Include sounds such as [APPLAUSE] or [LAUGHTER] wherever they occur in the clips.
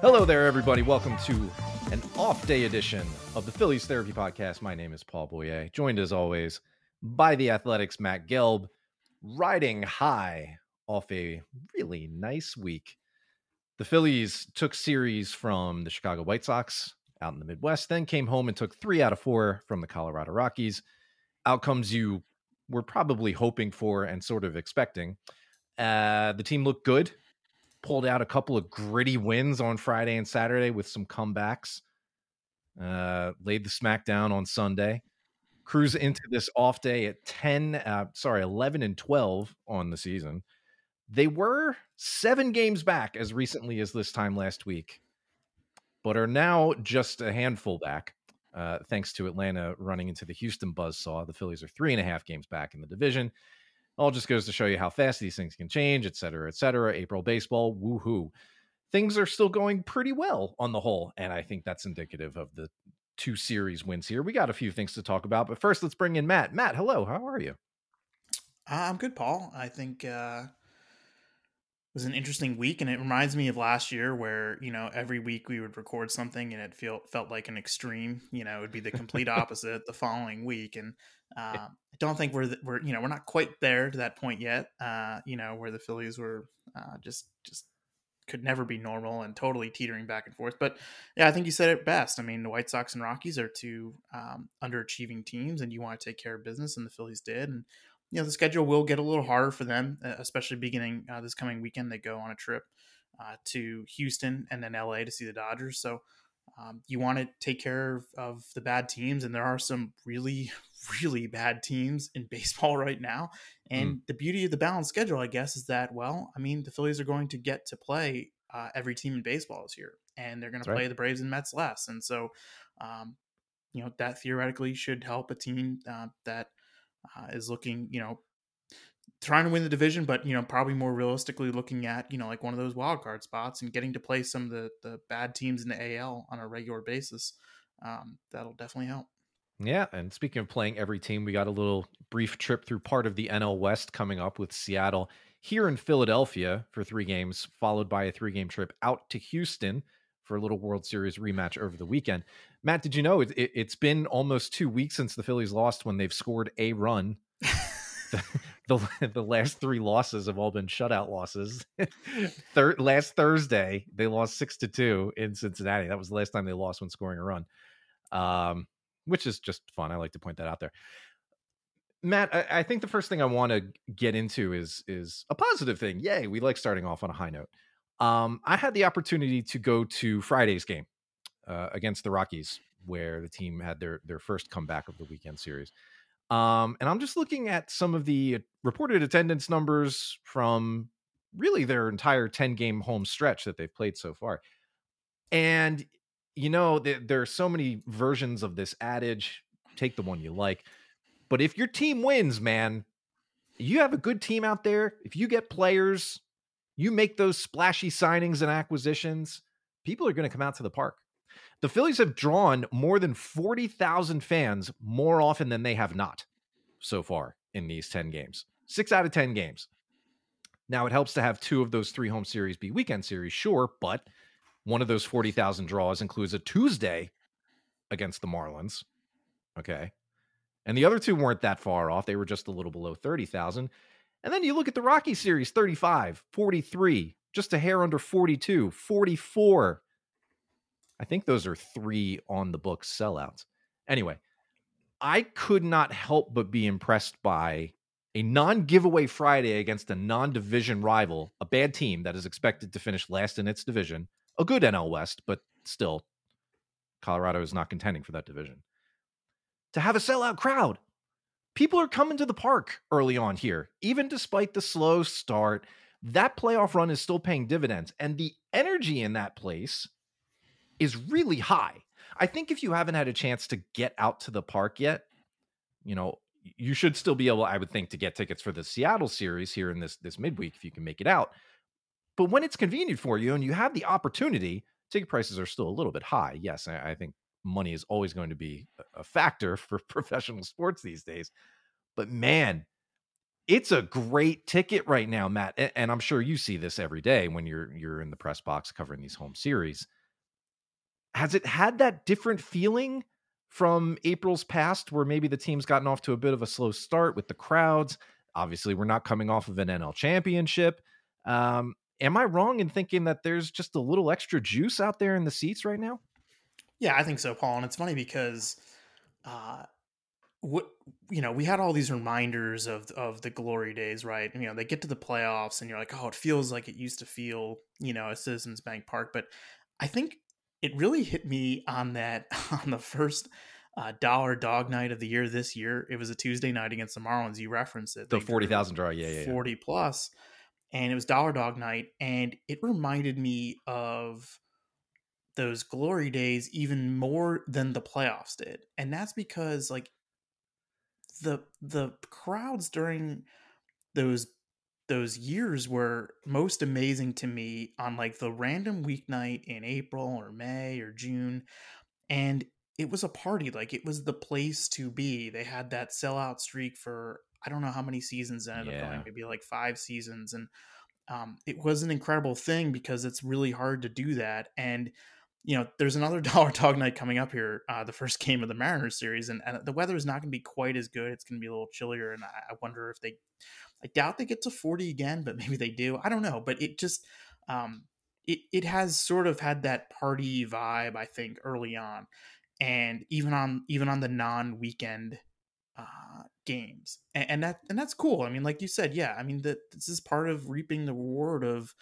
Hello there, everybody. Welcome to an off day edition of the Phillies Therapy Podcast. My name is Paul Boyer, joined as always by the Athletic's Matt Gelb, riding high off a really nice week. The Phillies took series from the Chicago White Sox out in the Midwest, then came home and took three out of four from the Colorado Rockies. Outcomes you were probably hoping for and sort of expecting. Uh, the team looked good pulled out a couple of gritty wins on Friday and Saturday with some comebacks. Uh, laid the smackdown on Sunday. Cruise into this off day at 10, uh, sorry, 11 and 12 on the season. They were seven games back as recently as this time last week, but are now just a handful back. Uh, thanks to Atlanta running into the Houston buzzsaw. The Phillies are three and a half games back in the division. All just goes to show you how fast these things can change, et cetera, et cetera. April baseball, woohoo. Things are still going pretty well on the whole. And I think that's indicative of the two series wins here. We got a few things to talk about, but first let's bring in Matt. Matt, hello. How are you? Uh, I'm good, Paul. I think uh, was an interesting week, and it reminds me of last year where you know every week we would record something, and it felt felt like an extreme. You know, it would be the complete [LAUGHS] opposite the following week, and uh, I don't think we're we're you know we're not quite there to that point yet. Uh, you know where the Phillies were uh, just just could never be normal and totally teetering back and forth. But yeah, I think you said it best. I mean, the White Sox and Rockies are two um, underachieving teams, and you want to take care of business, and the Phillies did. And you know the schedule will get a little harder for them, especially beginning uh, this coming weekend. They go on a trip uh, to Houston and then LA to see the Dodgers. So um, you want to take care of, of, the bad teams, and there are some really, [LAUGHS] really bad teams in [LAUGHS] baseball right now. And mm. the beauty of the balanced schedule, I guess, is that well, I mean, the Phillies are going to get to play uh, every team in baseball this year, and they're going to play right. the Braves and Mets less, and so um, you know that theoretically should help a team uh, that uh, is looking, you know, trying to win the division, but you know, probably more realistically looking at you know like one of those wild card spots and getting to play some of the the bad teams in the AL on a regular basis. Um, that'll definitely help. Yeah, and speaking of playing every team, we got a little brief trip through part of the NL West coming up with Seattle here in Philadelphia for three games, followed by a three game trip out to Houston for a little World Series rematch over the weekend. Matt, did you know it, it, has been almost two weeks since the Phillies lost when they've scored a run? [LAUGHS] the, the, the last three losses have all been shutout losses. [LAUGHS] Thir- last Thursday they lost six to two in Cincinnati. That was the last time they lost when scoring a run, um, which is just fun. I like to point that out there. Matt, I, I think the first thing I want to get into is is a positive thing. Yay, we like starting off on a high note. Um, I had the opportunity to go to Friday's game uh, against the Rockies, where the team had their their first comeback of the weekend series. Um, and I'm just looking at some of the reported attendance numbers from really their entire 10 game home stretch that they've played so far. And, you know, there, there are so many versions of this adage take the one you like. But if your team wins, man, you have a good team out there. If you get players, you make those splashy signings and acquisitions, people are going to come out to the park. The Phillies have drawn more than 40,000 fans more often than they have not so far in these 10 games. Six out of 10 games. Now, it helps to have two of those three home series be weekend series, sure, but one of those 40,000 draws includes a Tuesday against the Marlins. Okay. And the other two weren't that far off. They were just a little below 30,000. And then you look at the Rocky series 35, 43, just a hair under 42, 44, I think those are three on the books sellouts. Anyway, I could not help but be impressed by a non giveaway Friday against a non division rival, a bad team that is expected to finish last in its division, a good NL West, but still, Colorado is not contending for that division. To have a sellout crowd. People are coming to the park early on here, even despite the slow start. That playoff run is still paying dividends, and the energy in that place is really high. I think if you haven't had a chance to get out to the park yet, you know, you should still be able, I would think, to get tickets for the Seattle series here in this this midweek if you can make it out. But when it's convenient for you and you have the opportunity Ticket prices are still a little bit high. Yes, I, I think money is always going to be a factor for [LAUGHS] professional sports these days. But man, it's a great ticket right now, Matt. And I'm sure you see this every day when you're you're in the press box covering these home series. Has it had that different feeling from April's past where maybe the team's gotten off to a bit of a slow start with the crowds? Obviously, we're not coming off of an NL championship. Um, am I wrong in thinking that there's just a little extra juice out there in the seats right now? Yeah, I think so, Paul. And it's funny because uh what you know, we had all these reminders of of the glory days, right? And, you know, they get to the playoffs and you're like, "Oh, it feels like it used to feel, you know, at Citizens Bank Park." But I think it really hit me on that [LAUGHS] on the first uh, dollar dog night of the year this year. It was a Tuesday night against the Marlins. You referenced it. The 40,000 draw. Yeah, yeah, yeah. 40 plus. And it was dollar dog night. And it reminded me of those glory days even more than the playoffs did. And that's because like the the crowds during those those years were most amazing to me on like the random weeknight in April or May or June and it was a party like it was the place to be they had that sellout streak for I don't know how many seasons ended yeah. up going maybe like 5 seasons and um, it was an incredible thing because it's really hard to do that and you know, there's another [LAUGHS] dollar dog night coming up here, uh, the first game of the Mariners series, and, and the weather is not going to be quite as good. It's going to be a little chillier, and I, I, wonder if they, I doubt they get to 40 again, but maybe they do. I don't know, but it just, um, it it has sort of had that party vibe, I think, early on, and even on even on the non weekend uh, games, and, and that and that's cool. I mean, like you said, yeah, I mean that this is part of reaping the reward of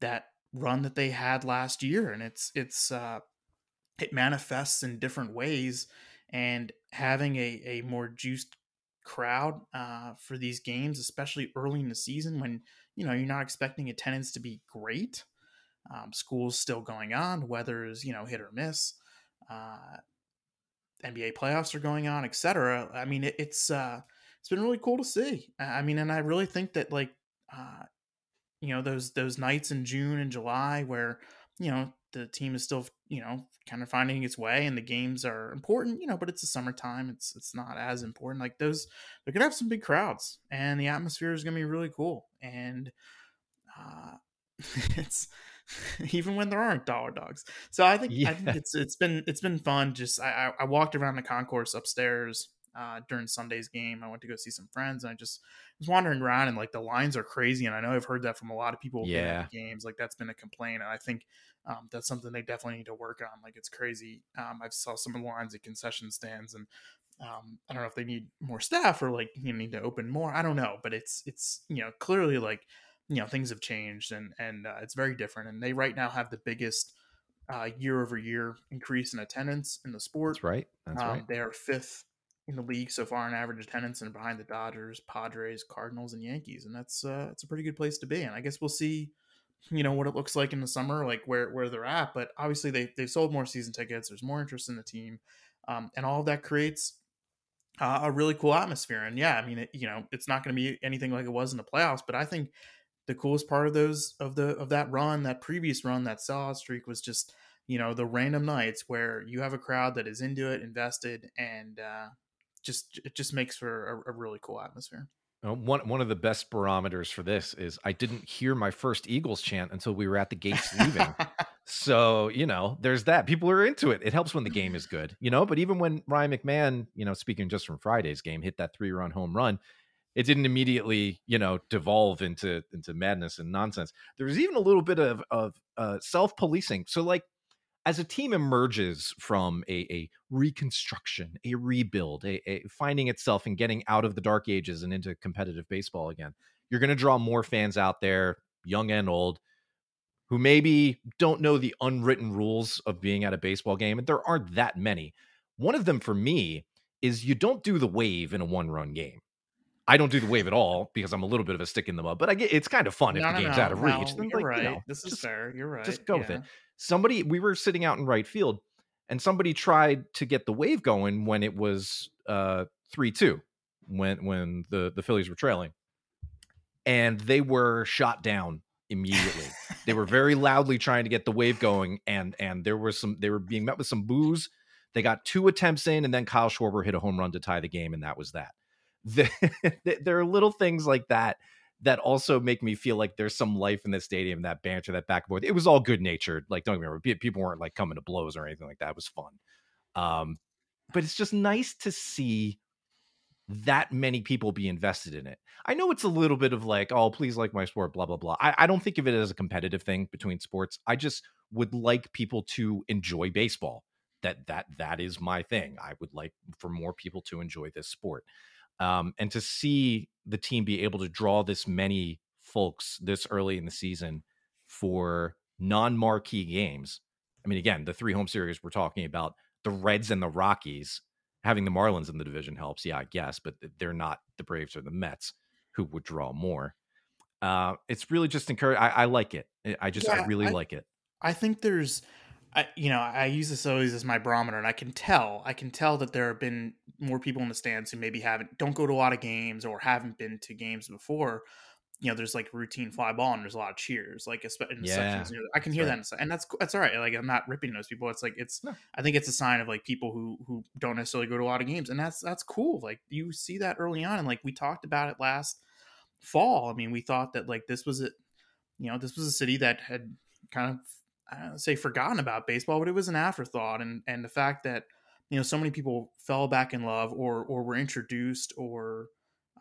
that run that they had last year and it's it's uh it manifests in different ways and having a, a more juiced crowd uh, for these games especially early in the season when you know you're not expecting attendance to be great um, school's still going on weather is you know hit or miss uh, nba playoffs are going on etc i mean it, it's uh it's been really cool to see. I mean and i really think that like uh, you know those those nights in June and July where you know the team is still you know kind of finding its way and the games are important you know but it's the summertime it's it's not as important like those they're gonna have some big crowds and the atmosphere is gonna be really cool and uh [LAUGHS] it's [LAUGHS] even when there aren't dollar dogs so i think yeah. i think it's it's been it's been fun just i i walked around the concourse upstairs uh, during Sunday's game. I went to go see some friends, and I just was wandering around, and like the lines are crazy. And I know I've heard that from a lot of people. Yeah, games like that's been a complaint, and I think um, that's something they definitely need to work on. Like it's crazy. Um, I've saw some of the lines at concession stands, and um, I don't know if they need more staff or like you need to open more. I don't know, but it's it's you know clearly like you know things have changed and and uh, it's very different. And they right now have the biggest uh, year over year increase in attendance in the sport. That's right. That's um, right. They are fifth in the league so far in average attendance and behind the Dodgers, Padres, Cardinals, and Yankees, and that's uh, it's a pretty good place to be. And I guess we'll see, you know, what it looks like in the summer, like where where they're at. But obviously, they they've sold more season tickets. There's more interest in the team, um, and all of that creates uh, a really cool atmosphere. And yeah, I mean, it, you know, it's not going to be anything like it was in the playoffs, but I think the coolest part of those of the of that run, that previous run, that sellout streak was just you know the random nights where you have a crowd that is into it, invested, and uh, just it just makes for a, a really cool atmosphere. Uh, one one of the best barometers for this is I didn't hear my first Eagles chant until we were at the gates leaving. [LAUGHS] so you know, there's that. People are into it. It helps when the game is good, you know. But even when Ryan McMahon, you know, speaking just from Friday's game, hit that three run home run, it didn't immediately, you know, devolve into into madness and nonsense. There was even a little bit of of uh, self policing. So like as a team emerges from a, a reconstruction, a rebuild, a, a, finding itself and getting out of the dark ages and into competitive baseball again, you're going to draw more fans out there, young and old, who maybe don't know the unwritten rules of being at a baseball game. And there aren't that many. One of them for me is you don't do the wave in a one run game. I don't do the wave at all because I'm a little bit of a stick in the mud, but I get it's kind of fun no, if the no, game's no, out of reach. Then, you're like, right. You know, this is just, fair. You're right. Just go yeah. with it somebody we were sitting out in right field and somebody tried to get the wave going when it was uh 3-2 when when the the Phillies were trailing and they were shot down immediately. they were very loudly trying to get the wave going, and and there was some. They were being met with some boos. They got two attempts in, and then Kyle Schwarber hit a home run to tie the game, and that was that. [LAUGHS] The, there are little things like that that also make me feel like there's some life in the stadium. That banter, that back and forth. It was all good natured. Like don't wrong, people weren't like coming to blows or anything like that. It was fun. Um, but it's just nice to see that many people be invested in it. I know it's a little bit of like, oh, please like my sport, blah, blah, blah. I, I don't think of it as a competitive thing between sports. I just would like people to enjoy baseball. That that that is my thing. I would like for more people to enjoy this sport. Um, and to see the team be able to draw this many folks this early in the season for non-marquee games. I mean, again, the three home series we're talking about, the Reds and the Rockies having the Marlins in the division helps, yeah, I guess, but they're not the Braves or the Mets who would draw more. Uh, it's really just encouraging. I, I, like it. I just, yeah, I really I, like it. I think there's, I, you know, I use this always as my barometer, and I can tell, I can tell that there have been more people in the stands who maybe haven't, don't go to a lot of games or haven't been to games before, you know, there's like routine fly ball and there's a lot of cheers, like in yeah, sections. I can hear right. that, and that's that's all right. Like I'm not ripping those people. It's like it's. No. I think it's a sign of like people who who don't necessarily go to a lot of games, and that's that's cool. Like you see that early on, and like we talked about it last fall. I mean, we thought that like this was it. You know, this was a city that had kind of I don't say forgotten about baseball, but it was an afterthought, and and the fact that you know so many people fell back in love or or were introduced or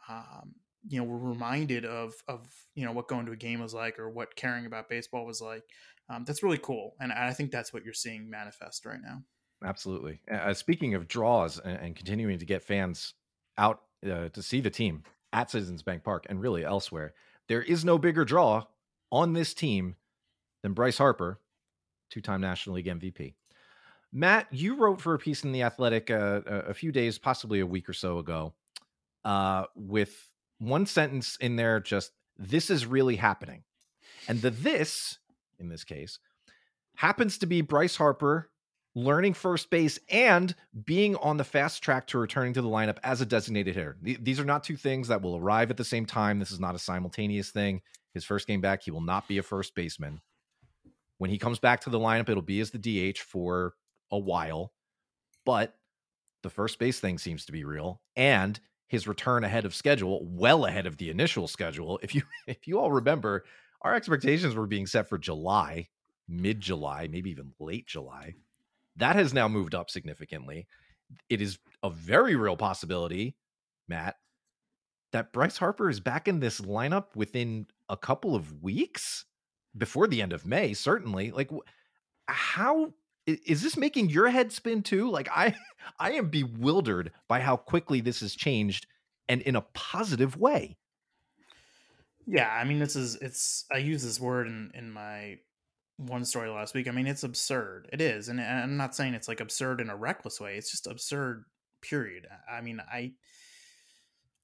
um, you know we're reminded of of you know what going to a game was like or what caring about baseball was like um, that's really cool and i think that's what you're seeing manifest right now. Absolutely. Uh, speaking of draws and, and, continuing to get fans out uh, to see the team at citizens bank park and really elsewhere there is no bigger draw on this team than bryce harper two-time national league mvp matt you wrote for a piece in the athletic uh, a few days possibly a week or so ago uh, with one sentence in there just this is really happening. And the this in this case happens to be Bryce Harper learning first base and being on the fast track to returning to the lineup as a designated hitter. These are not two things that will arrive at the same time. This is not a simultaneous thing. His first game back, he will not be a first baseman. When he comes back to the lineup, it'll be as the DH for a while. But the first base thing seems to be real. And his return ahead of schedule, well ahead of the initial schedule. If you [LAUGHS] if you all remember, our expectations were being set for July, mid July, maybe even late July. That has now moved up significantly. It is a very real possibility, Matt, that Bryce Harper is back in this lineup within a couple of weeks before the end of May, certainly. Like how is this making your head spin too? Like I [LAUGHS] I am bewildered by how quickly this has changed and in a positive way. Yeah, I mean this is it's I use this word in in my one story last week. I mean it's absurd. It is. And I'm not saying it's like absurd in a reckless way. It's just absurd period. I mean, I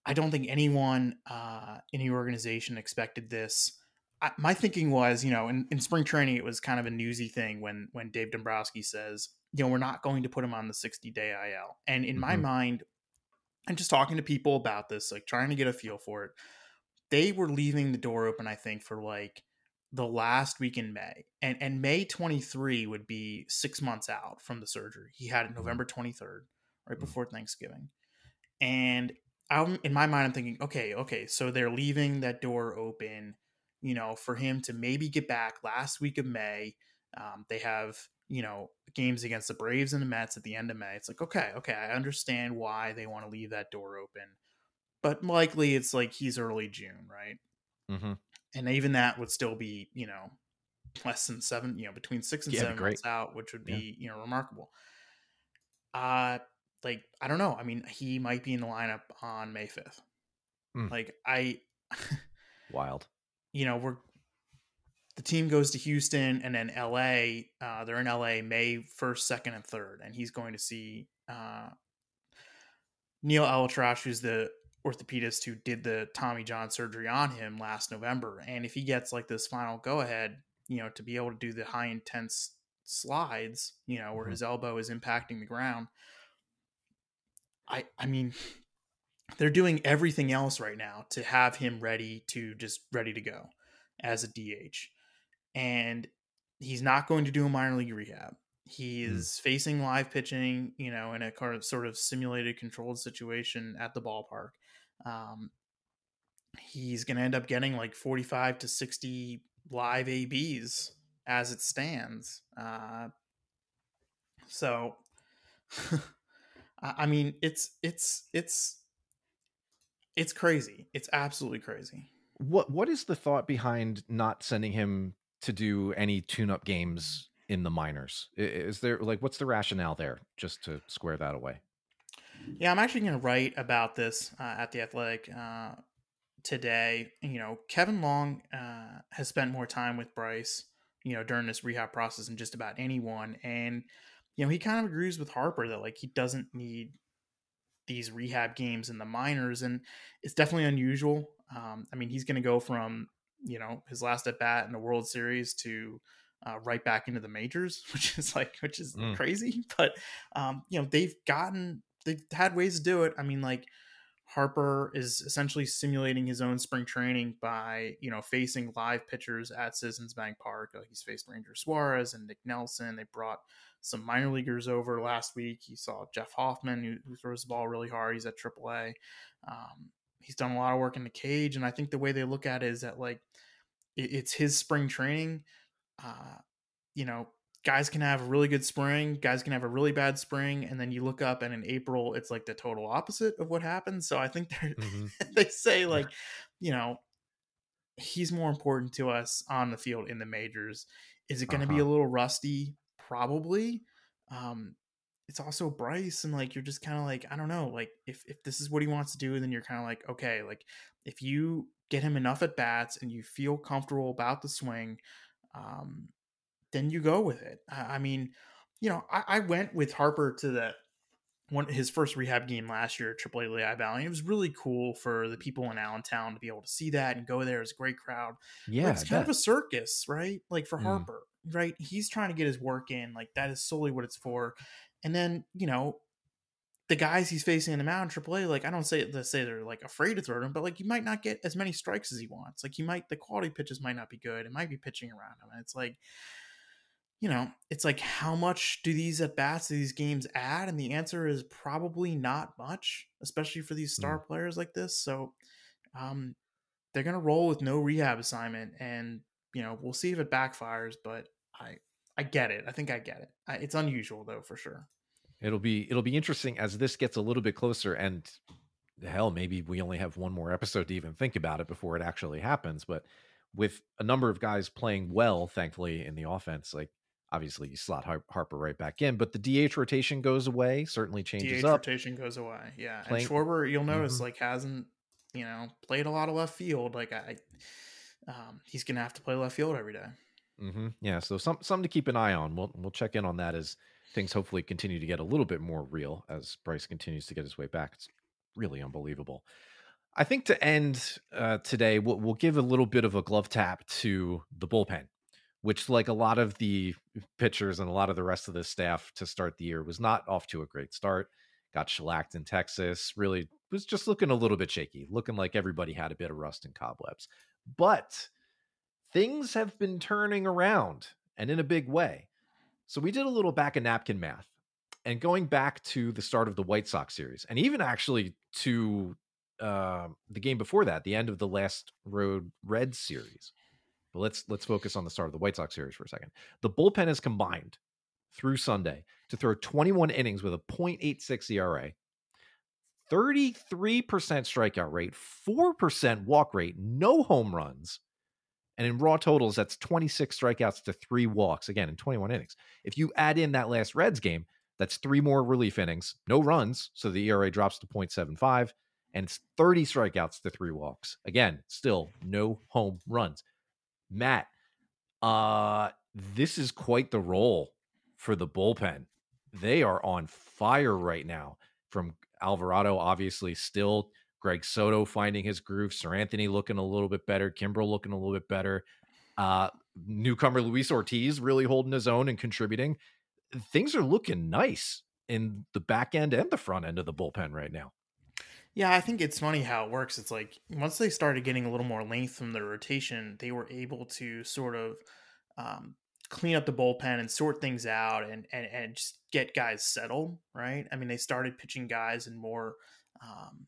I don't think anyone uh in the organization expected this my thinking was, you know, in, in spring training, it was kind of a newsy thing when when Dave Dombrowski says, you know, we're not going to put him on the 60 day IL. And in mm-hmm. my mind, and just talking to people about this, like trying to get a feel for it, they were leaving the door open, I think, for like the last week in May. And and May 23 would be six months out from the surgery. He had it mm-hmm. November 23rd, right mm-hmm. before Thanksgiving. And I'm in my mind, I'm thinking, okay, okay, so they're leaving that door open you know, for him to maybe get back last week of May. Um, they have, you know, games against the Braves and the Mets at the end of May. It's like, okay, okay, I understand why they want to leave that door open. But likely it's like he's early June, right? Mm-hmm. And even that would still be, you know, less than seven, you know, between six and yeah, seven months out, which would be, yeah. you know, remarkable. Uh, like, I don't know. I mean, he might be in the lineup on May 5th. Mm. Like, I. [LAUGHS] Wild you know, we're the team goes to Houston and then LA. Uh, they're in LA May 1st, 2nd, and 3rd. And he's going to see uh, Neal ElAttrache, who's the orthopedist who did the Tommy John surgery on him last November. And if he gets like this final go ahead, you know, to be able to do the high intense slides, you know, where mm-hmm. his elbow is impacting the ground. I I mean, they're doing everything else right now to have him ready to just ready to go. as a DH. And he's not going to do a minor league rehab. He is mm. facing live pitching, you know, in a kind of sort of simulated controlled situation at the ballpark. Um, he's going to end up getting like 45 to 60 live ABs as it stands. Uh, so, [LAUGHS] I mean, it's it's it's it's crazy. It's absolutely crazy. What what is the thought behind not sending him to do any tune-up games in the minors? Is there like what's the rationale there? Just to square that away. Yeah, I'm actually going to write about this uh, at the Athletic uh, today. You know, Kevin Long uh, has spent more time with Bryce, you know, during this rehab process than just about anyone, and you know, he kind of agrees with Harper that like he doesn't need these rehab games in the minors, and it's definitely unusual. Um, I mean, he's going to go from you know his last at bat in the World Series to uh, right back into the majors, [LAUGHS] which is like which is mm. crazy. [LAUGHS] But um, you know they've gotten they've had ways to do it. I mean, like Harper is essentially simulating his own spring training by you know facing live pitchers at Citizens Bank Park. Uh, he's faced Ranger Suarez and Nick Nelson. They brought some minor leaguers over last week. He saw Jeff Hoffman, who, who throws the ball really hard. He's at AAA. Um, he's done a lot of work in the cage, and I think the way they look at it is that like it, it's his spring training. Uh, you know, guys can have a really good spring, guys can have a really bad spring, and then you look up and in April it's like the total opposite of what happens. So I think they mm-hmm. [LAUGHS] they say like, you know, he's more important to us on the field in the majors. Is it going to uh-huh. be a little rusty? Probably. Um, it's also Bryce, and like you're just kind of like I don't know, like if if this is what he wants to do, then you're kind of like okay, like if you get him enough at bats and you feel comfortable about the swing, um, then you go with it. I, I mean, you know, I, I, went with Harper to the one his first rehab game last year at AAA Lehigh Valley. It was really cool for the people in Allentown to be able to see that and go there. It's a great crowd. Yeah, it's kind of a circus, right? Like for mm. Harper, right? He's trying to get his work in. Like that is solely what it's for. And then you know, the guys he's facing in the mound AAA, like I don't say to say they're like afraid to throw him, but like you might not get as many strikes as he wants. Like he might the quality pitches might not be good. It might be pitching around him, and it's like you know, it's like how much do these at bats these games add? And the answer is probably not much, especially for these star mm. players like this. So um, they're gonna roll with no rehab assignment, and you know we'll see if it backfires. But I I get it. I think I get it. I, it's unusual though for sure. It'll be it'll be interesting as this gets a little bit closer, and hell, maybe we only have one more episode to even think about it before it actually happens. But with a number of guys playing well, thankfully in the offense, like obviously you slot Harper right back in, but the DH rotation goes away, certainly changes DH up. rotation goes away, yeah. Playing, and Schwarber, you'll notice, mm-hmm. like hasn't you know played a lot of left field. Like I, um, he's gonna have to play left field every day. Mm-hmm. Yeah, so some something to keep an eye on. We'll we'll check in on that as things hopefully continue to get a little bit more real as Bryce continues to get his way back. It's really unbelievable. I think to end uh, today, we'll, we'll give a little bit of a glove tap to the bullpen which like a lot of the pitchers and a lot of the rest of the staff to start the year was not off to a great start. Got shellacked in Texas. Really was just looking a little bit shaky, looking like everybody had a bit of rust and cobwebs. But things have been turning around and in a big way. So we did a little back of napkin math and going back to the start of the White Sox series and even actually to uh, the game before that, the end of the last road Red series but let's let's focus on the start of the White Sox series for a second. The bullpen is combined through Sunday to throw 21 innings with a 0.86 ERA, 33% strikeout rate, 4% walk rate, no home runs. And in raw totals, that's 26 strikeouts to three walks, again, in 21 innings. If you add in that last Reds game, that's three more relief innings, no runs. So the ERA drops to 0.75, and it's 30 strikeouts to three walks. Again, still no home runs. Matt, uh, this is quite the role for the bullpen. They are on fire right now. From Alvarado, obviously, still Greg Soto finding his groove, Seranthony looking a little bit better, Kimbrel looking a little bit better. Uh, newcomer Luis Ortiz really holding his own and contributing. Things are looking nice in the back end and the front end of the bullpen right now. Yeah, I think it's funny how it works. It's like once they started getting a little more length from the rotation, they were able to sort of um, clean up the bullpen and sort things out and, and and just get guys settled, right? I mean, they started pitching guys in more um,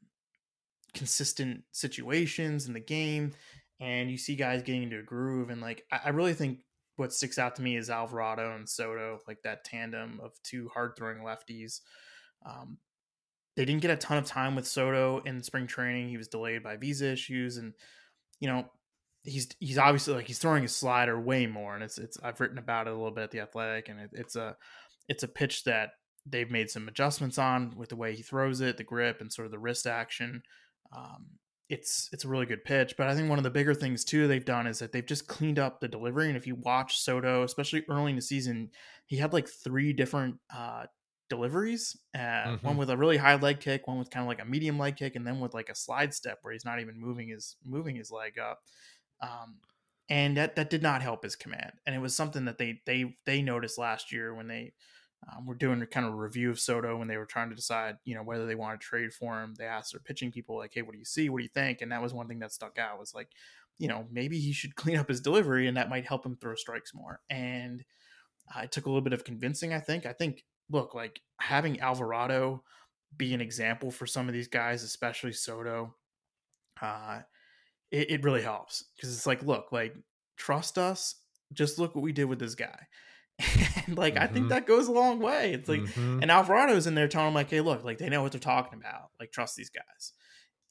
consistent situations in the game, and you see guys getting into a groove. And like, I, I really think what sticks out to me is Alvarado and Soto, like that tandem of two hard throwing lefties. Um, they didn't get a ton of time with Soto in spring training. He was delayed by visa issues, and you know he's he's obviously like he's throwing his slider way more, and it's it's I've written about it a little bit at the Athletic, and it, it's a it's a pitch that they've made some adjustments on with the way he throws it, the grip, and sort of the wrist action. Um, it's it's a really good pitch, but I think one of the bigger things too they've done is that they've just cleaned up the delivery. And if you watch Soto, especially early in the season, he had like three different uh, deliveries. Uh, mm-hmm. One with a really high leg kick, one with kind of like a medium leg kick, and then with like a slide step where he's not even moving his moving his leg up. Um, and that that did not help his command. And it was something that they they they noticed last year when they um, were doing a kind of review of Soto when they were trying to decide, you know, whether they want to trade for him. They asked their pitching people like, "Hey, what do you see? What do you think?" And that was one thing that stuck out was like, you know, maybe he should [LAUGHS] clean up his delivery, and that might help him throw strikes more. And uh, it took a little bit of convincing. I think. I think. Look, like having Alvarado be an example for some of these guys, especially Soto. Uh, it, it really helps because it's like, look, like trust us. Just look what we did with this guy. [LAUGHS] and like mm-hmm. I think mm-hmm. that goes a long way. It's like mm-hmm. and Alvarado's in there telling them like, hey, look, like they know what they're talking about. Like trust these guys.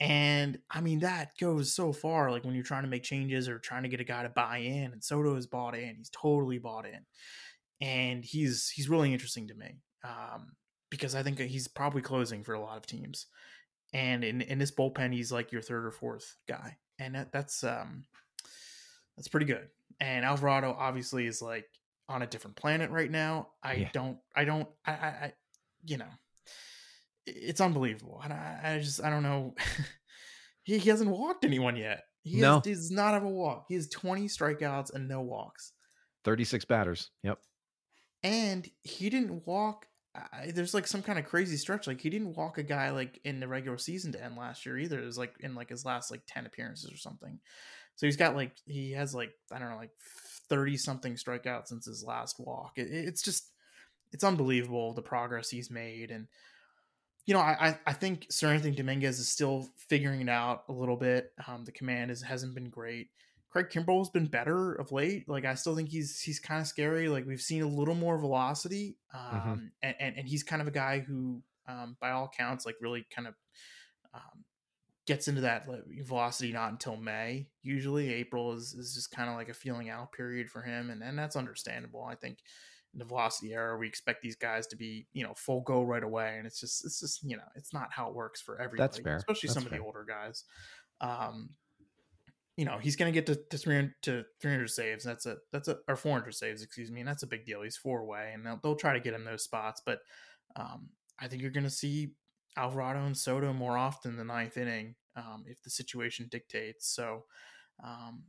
And I mean that goes so far. Like when you're trying to make changes or trying to get a guy to buy in, and Soto is bought in. He's totally bought in, and he's he's really interesting to me um, because I think he's probably closing for a lot of teams. And in in this bullpen, he's like your third or fourth guy and that, that's um that's pretty good. And Alvarado obviously is like on a different planet right now. I yeah. don't, I don't, I, I, I, you know, it's unbelievable. And I, I just, I don't know. [LAUGHS] he, he hasn't walked anyone yet. He no. Has, does not have a walk. He has 20 strikeouts and no walks. 36 batters. Yep. And he didn't walk I, there's like some kind of crazy stretch. Like he didn't walk a guy like in the regular season to end last year either. It was like in like his last like ten appearances or something. So he's got like he has like I don't know like thirty something strikeouts since his last walk. It, it's just it's unbelievable the progress he's made and you know, I I think Seranthony Dominguez is still figuring it out a little bit. Um, the command is hasn't been great. Craig Kimbrel's been better of late. Like I still think he's he's kind of scary. Like we've seen a little more velocity, mm-hmm. um, mm-hmm. and, and, and he's kind of a guy who, um, by all counts, like really kind of um, gets into that velocity not until May. Usually April is is just kind of like a feeling out period for him, and and that's understandable. I think in the velocity era, we expect these guys to be you know full go right away, and it's just it's just you know it's not how it works for everybody. Especially that's some fair. of the older guys. Um, you know he's going to get to, to 300 to 300 saves that's a that's a or 400 saves excuse me and that's a big deal he's four way and they'll, they'll try to get him those spots but um, i think you're going to see alvarado and soto more often the ninth inning um, if the situation dictates so um,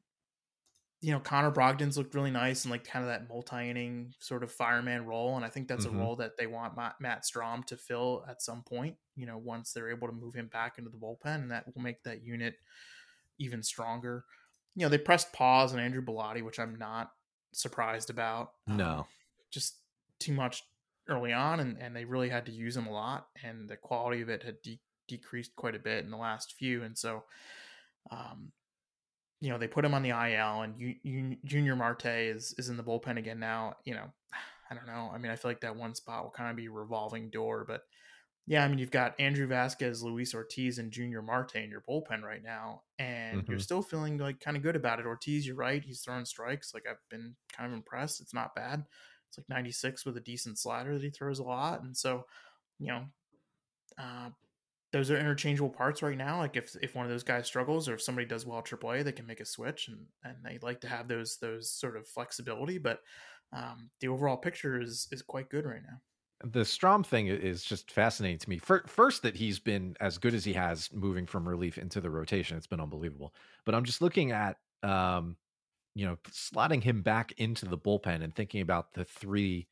you know connor brogdon's looked really nice and like kind of that multi-inning sort of fireman role and i think that's mm-hmm. a role that they want matt, matt strahm to fill at some point you know once they're able to move him back into the bullpen and that will make that unit even stronger. You know, they pressed pause on Andrew Bellatti, which I'm not surprised about. No. Um, just too much early on, and, and they really had to use him a lot, and the quality of it had de- decreased quite a bit in the last few. And so, um, you know, they put him on the IL, and you, you, Junior Marte is, is in the bullpen again now. You know, [SIGHS] I don't know. I mean, I feel like that one spot will kind of be a revolving door, but yeah, I mean, you've got Andrew Vasquez, Luis Ortiz, and Junior Marte in your bullpen right now, and mm-hmm. you're still feeling like kind of good about it. Ortiz, you're right; he's throwing strikes. Like I've been kind of impressed. It's not bad. It's like 96 with a decent slider that he throws a lot, and so you know, uh, those are interchangeable parts right now. Like if if one of those guys struggles, or if somebody does well at AAA, they can make a switch, and and they like to have those those sort of flexibility. But um, the overall picture is is quite good right now the Strahm thing is just fascinating to me. First, that he's been as good as he has moving from relief into the rotation. It's been unbelievable. But I'm just looking at, um, you know, slotting him back into the bullpen and thinking about the three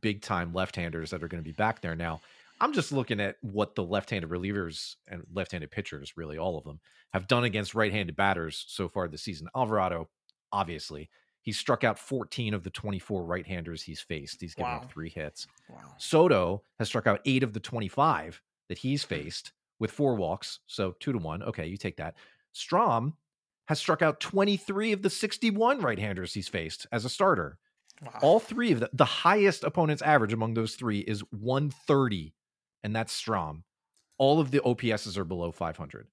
big time left handers that are going to be back there now. I'm just looking at what the left-handed relievers and left-handed pitchers, really all of them, have done against right-handed batters so far this season. Alvarado, obviously, he's struck out 14 of the 24 right-handers he's faced. He's given wow. up three hits. Wow. Soto has struck out eight of the 25 that he's faced with four walks, so two to one. Okay, you take that. Strahm has struck out 23 of the 61 right-handers he's faced as a starter. Wow. All three of the the highest opponent's average among those three is 130, and that's Strahm. All of the OPSs are below 500.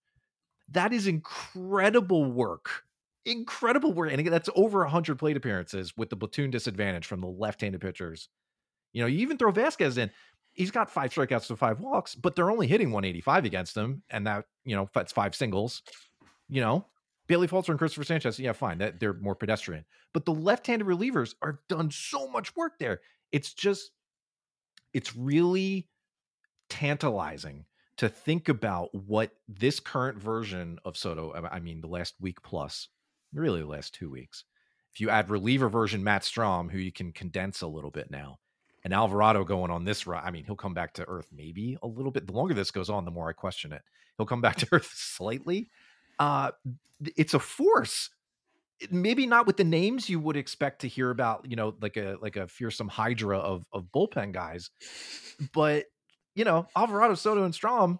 That is incredible work. Incredible work. And again, that's over 100 plate appearances with the platoon disadvantage from the left handed pitchers. You know, you even throw Vasquez in. He's got five strikeouts to five walks, but they're only hitting 185 against him. And that, you know, that's five singles. You know, Bailey Falter and Christopher Sanchez, yeah, fine. That they're more pedestrian. But the left-handed relievers are done so much work there. It's just it's really tantalizing to think about what this current version of Soto, I mean the last week plus, really the last two weeks. If you add reliever version Matt Strahm, who you can condense a little bit now, and Alvarado going on this run, I mean, he'll come back to earth maybe a little bit. The longer this goes on, the more I question it. He'll come back to [LAUGHS] earth slightly, uh, it's a force. Maybe not with the names you would expect to hear about, you know, like a like a fearsome hydra of of bullpen guys, but you know, Alvarado, Soto, and Strahm,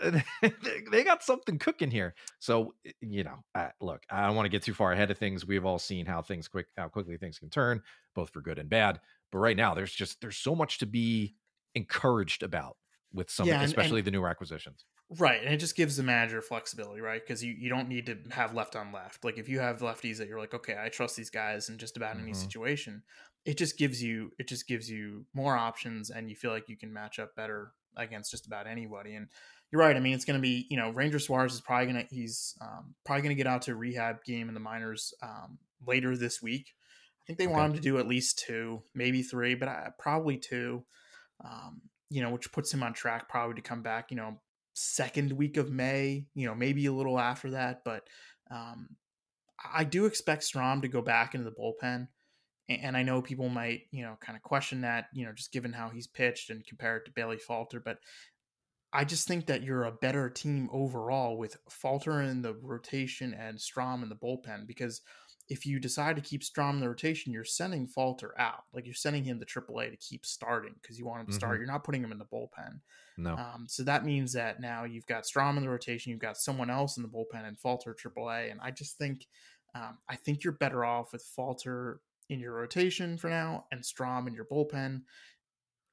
[LAUGHS] they got something cooking here. So you know, uh, look, I don't want to get too far ahead of things. We've all seen how things quick, how quickly things can turn, both for good and bad. But right now, there's just there's so much to be encouraged about with some, yeah, especially and, the newer acquisitions. Right, and it just gives the manager flexibility, right? Because you, you don't need to have left on left. Like if you have lefties that you're like, okay, I trust these guys in just about mm-hmm. any situation, it just gives you it just gives you more options, and you feel like you can match up better against just about anybody. And you're right. I mean, it's going to be you know Ranger Suarez is probably gonna he's um, probably gonna get out to a rehab game in the minors um, later this week. I think they okay. want him to do at least two, maybe three, but I, probably two. Um, you know, which puts him on track probably to come back. You know, second week of May, you know, maybe a little after that. But um, I do expect Strahm to go back into the bullpen. And I know people might, you know, kind of question that, you know, just given how he's pitched and compare it to Bailey Falter. But I just think that you're a better team overall with Falter in the rotation and Strahm in the bullpen because – if you decide to keep Strahm in the rotation, you're sending Falter out. Like you're sending him to AAA to keep starting because you want him to start. Mm-hmm. You're not putting him in the bullpen. No. Um, so that means that now you've got Strahm in the rotation, you've got someone else in the bullpen and Falter AAA. And I just think, um, I think you're better off with Falter in your rotation for now and Strahm in your bullpen.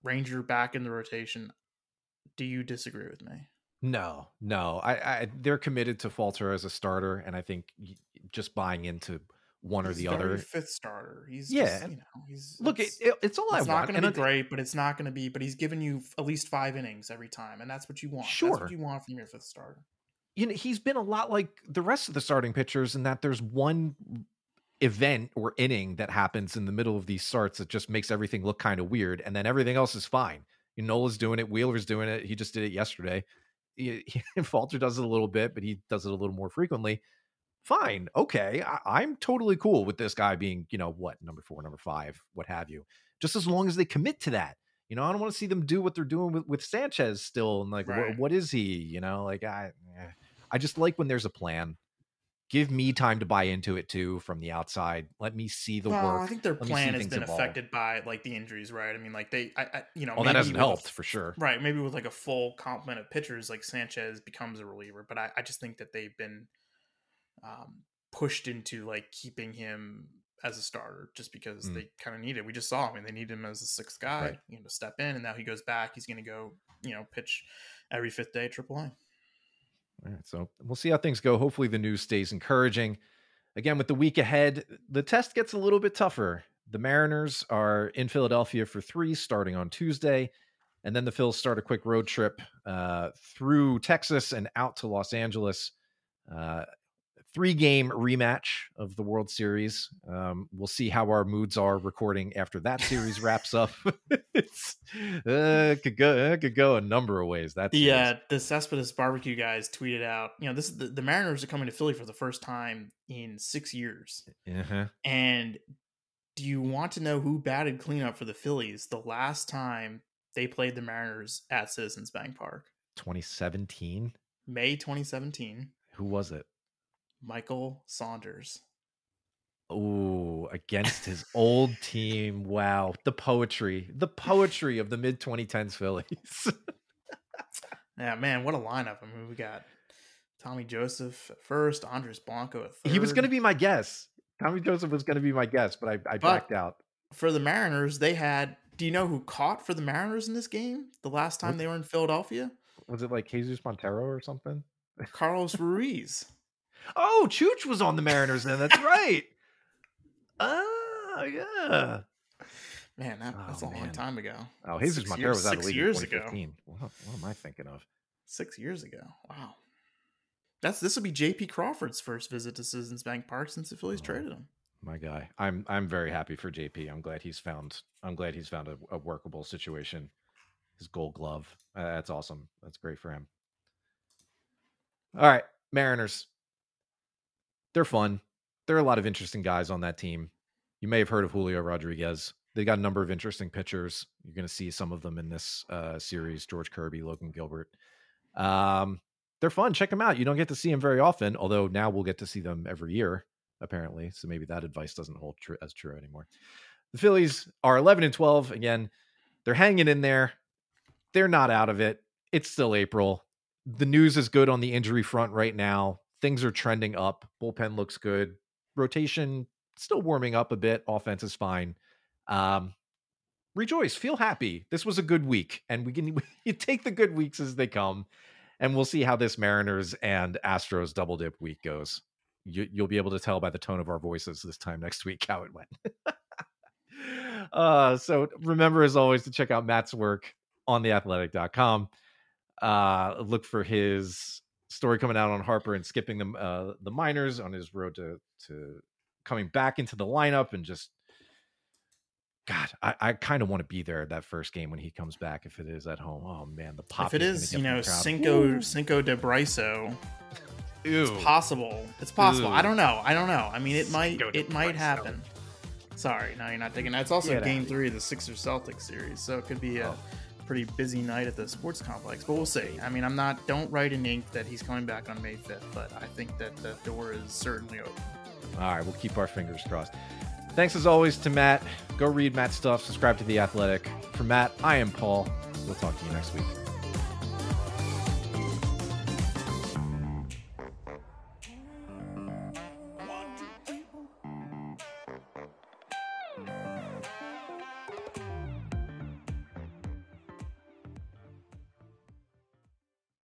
Ranger back in the rotation. Do you disagree with me? No, no. I, I they're committed to Falter as a starter, and I think just buying into one he's or the other. Fifth starter. He's yeah. Just, you know, he's look. It's, it, it's all it's I want. not going to be great, but it's not going to be. But he's giving you at least five innings every time, and that's what you want. Sure, that's what you want from your fifth starter. You know, he's been a lot like the rest of the starting pitchers in that there's one event or inning that happens in the middle of these starts that just makes everything look kind of weird, and then everything else is fine. You know, Nola's doing it. Wheeler's doing it. He just did it yesterday. He, he, [LAUGHS] Falter does it a little bit, but he does it a little more frequently fine, okay, I, am totally cool with this guy being, you know, what number four, number five, what have you. Just as long as they commit to that. You know, I don't want to see them do what they're doing with, with Sanchez still, and like, right. what is he? You know, like I, eh. I just like when there's a plan. Give me time to buy into it too from the outside. Let me see the well, work. I think their plan has been evolve. affected by like the injuries, right? I mean, like they, I, I you know, well, that hasn't helped for sure, right? Maybe with like a full complement of pitchers, like Sanchez becomes a reliever, but I, I just think that they've been um, pushed into like keeping him as a starter just because mm. they kind of need it. We just saw him and they need him as a sixth guy, right. you know, to step in. And now he goes back. He's going to go, you know, pitch every fifth day Triple A. All right, so we'll see how things go. Hopefully, the news stays encouraging. Again, with the week ahead, the test gets a little bit tougher. The Mariners are in Philadelphia for three, starting on Tuesday, and then the Phils start a quick road trip uh, through Texas and out to Los Angeles. Uh, three game rematch of the World Series. Um, we'll see how our moods are recording after that series wraps up. [LAUGHS] it's uh, it could go it could go a number of ways. That's the uh, the Cespedes barbecue guys tweeted out. You know, this the, the Mariners are coming to Philly for the first time in six years, uh-huh. and do you want to know who batted cleanup for the Phillies the last time they played the Mariners at Citizens Bank Park. 2017. May 2017. Who was it? Michael Saunders. Ooh, against his old team. Wow. The poetry, the poetry of the mid 2010s Phillies. [LAUGHS] yeah, man, what a lineup. I mean, we got Tommy Joseph at first, Andres Blanco at third. He was going to be my guess. Tommy Joseph was going to be my guess, but I, I backed out. For the Mariners, they had. Do you know who caught for the Mariners in this game the last time what? they were in Philadelphia? Was it like Jesus Montero or something? Carlos Ruiz. Oh, Chooch was on the Mariners then. That's right. Oh, yeah. Man, that, that's oh, a man. long time ago. Oh, Jesus six Montero years, was out of the league years ago. What, what am I thinking of? Six years ago. Wow. That's this will be J.P. Crawford's first visit to Citizens Bank Park since the Phillies oh, traded him. My guy, I'm I'm very happy for J.P. I'm glad he's found I'm glad he's found a, a workable situation. His Gold Glove, uh, that's awesome. That's great for him. All right, Mariners. They're fun. There are a lot of interesting guys on that team. You may have heard of Julio Rodriguez. They got a number of interesting pitchers. You're going to see some of them in this uh, series: George Kirby, Logan Gilbert. Um, they're fun. Check them out. You don't get to see them very often, although now we'll get to see them every year, apparently. So maybe that advice doesn't hold true as true anymore. The Phillies are 11 and 12. Again, they're hanging in there. They're not out of it. It's still April. The news is good on the injury front right now. Things are trending up. Bullpen looks good. Rotation still warming up a bit. Offense is fine. Um, rejoice, feel happy. This was a good week, and we can [LAUGHS] you take the good weeks as they come and we'll see how this Mariners and Astros double dip week goes. You, will be able to tell by the tone of our voices this time next week [LAUGHS] how it went. [LAUGHS] uh, so remember, as always, to check out Matt's work on theathletic.com. Uh, look for his story coming out on Harper and skipping the uh, the minors on his road to to coming back into the lineup and just God, I, I kind of want to be there that first game when he comes back if it is at home. Oh man, the pop. If it is, you know, Cinco Cinco de Briso, it's possible. It's possible. Ooh. I don't know. I don't know. I mean, it might it might happen. Sorry, no, you're not taking that. It's also Get game out. three of the Sixers Celtics series, so it could be a oh. Pretty busy night at the sports complex. But we'll see. I mean, I'm not. Don't write in ink that he's coming back on May 5th, but I think that the door is certainly open. All right, we'll keep our fingers crossed. Thanks as always to Matt. Go read Matt's stuff. Subscribe to The Athletic. For Matt, I am Paul. We'll talk to you next week.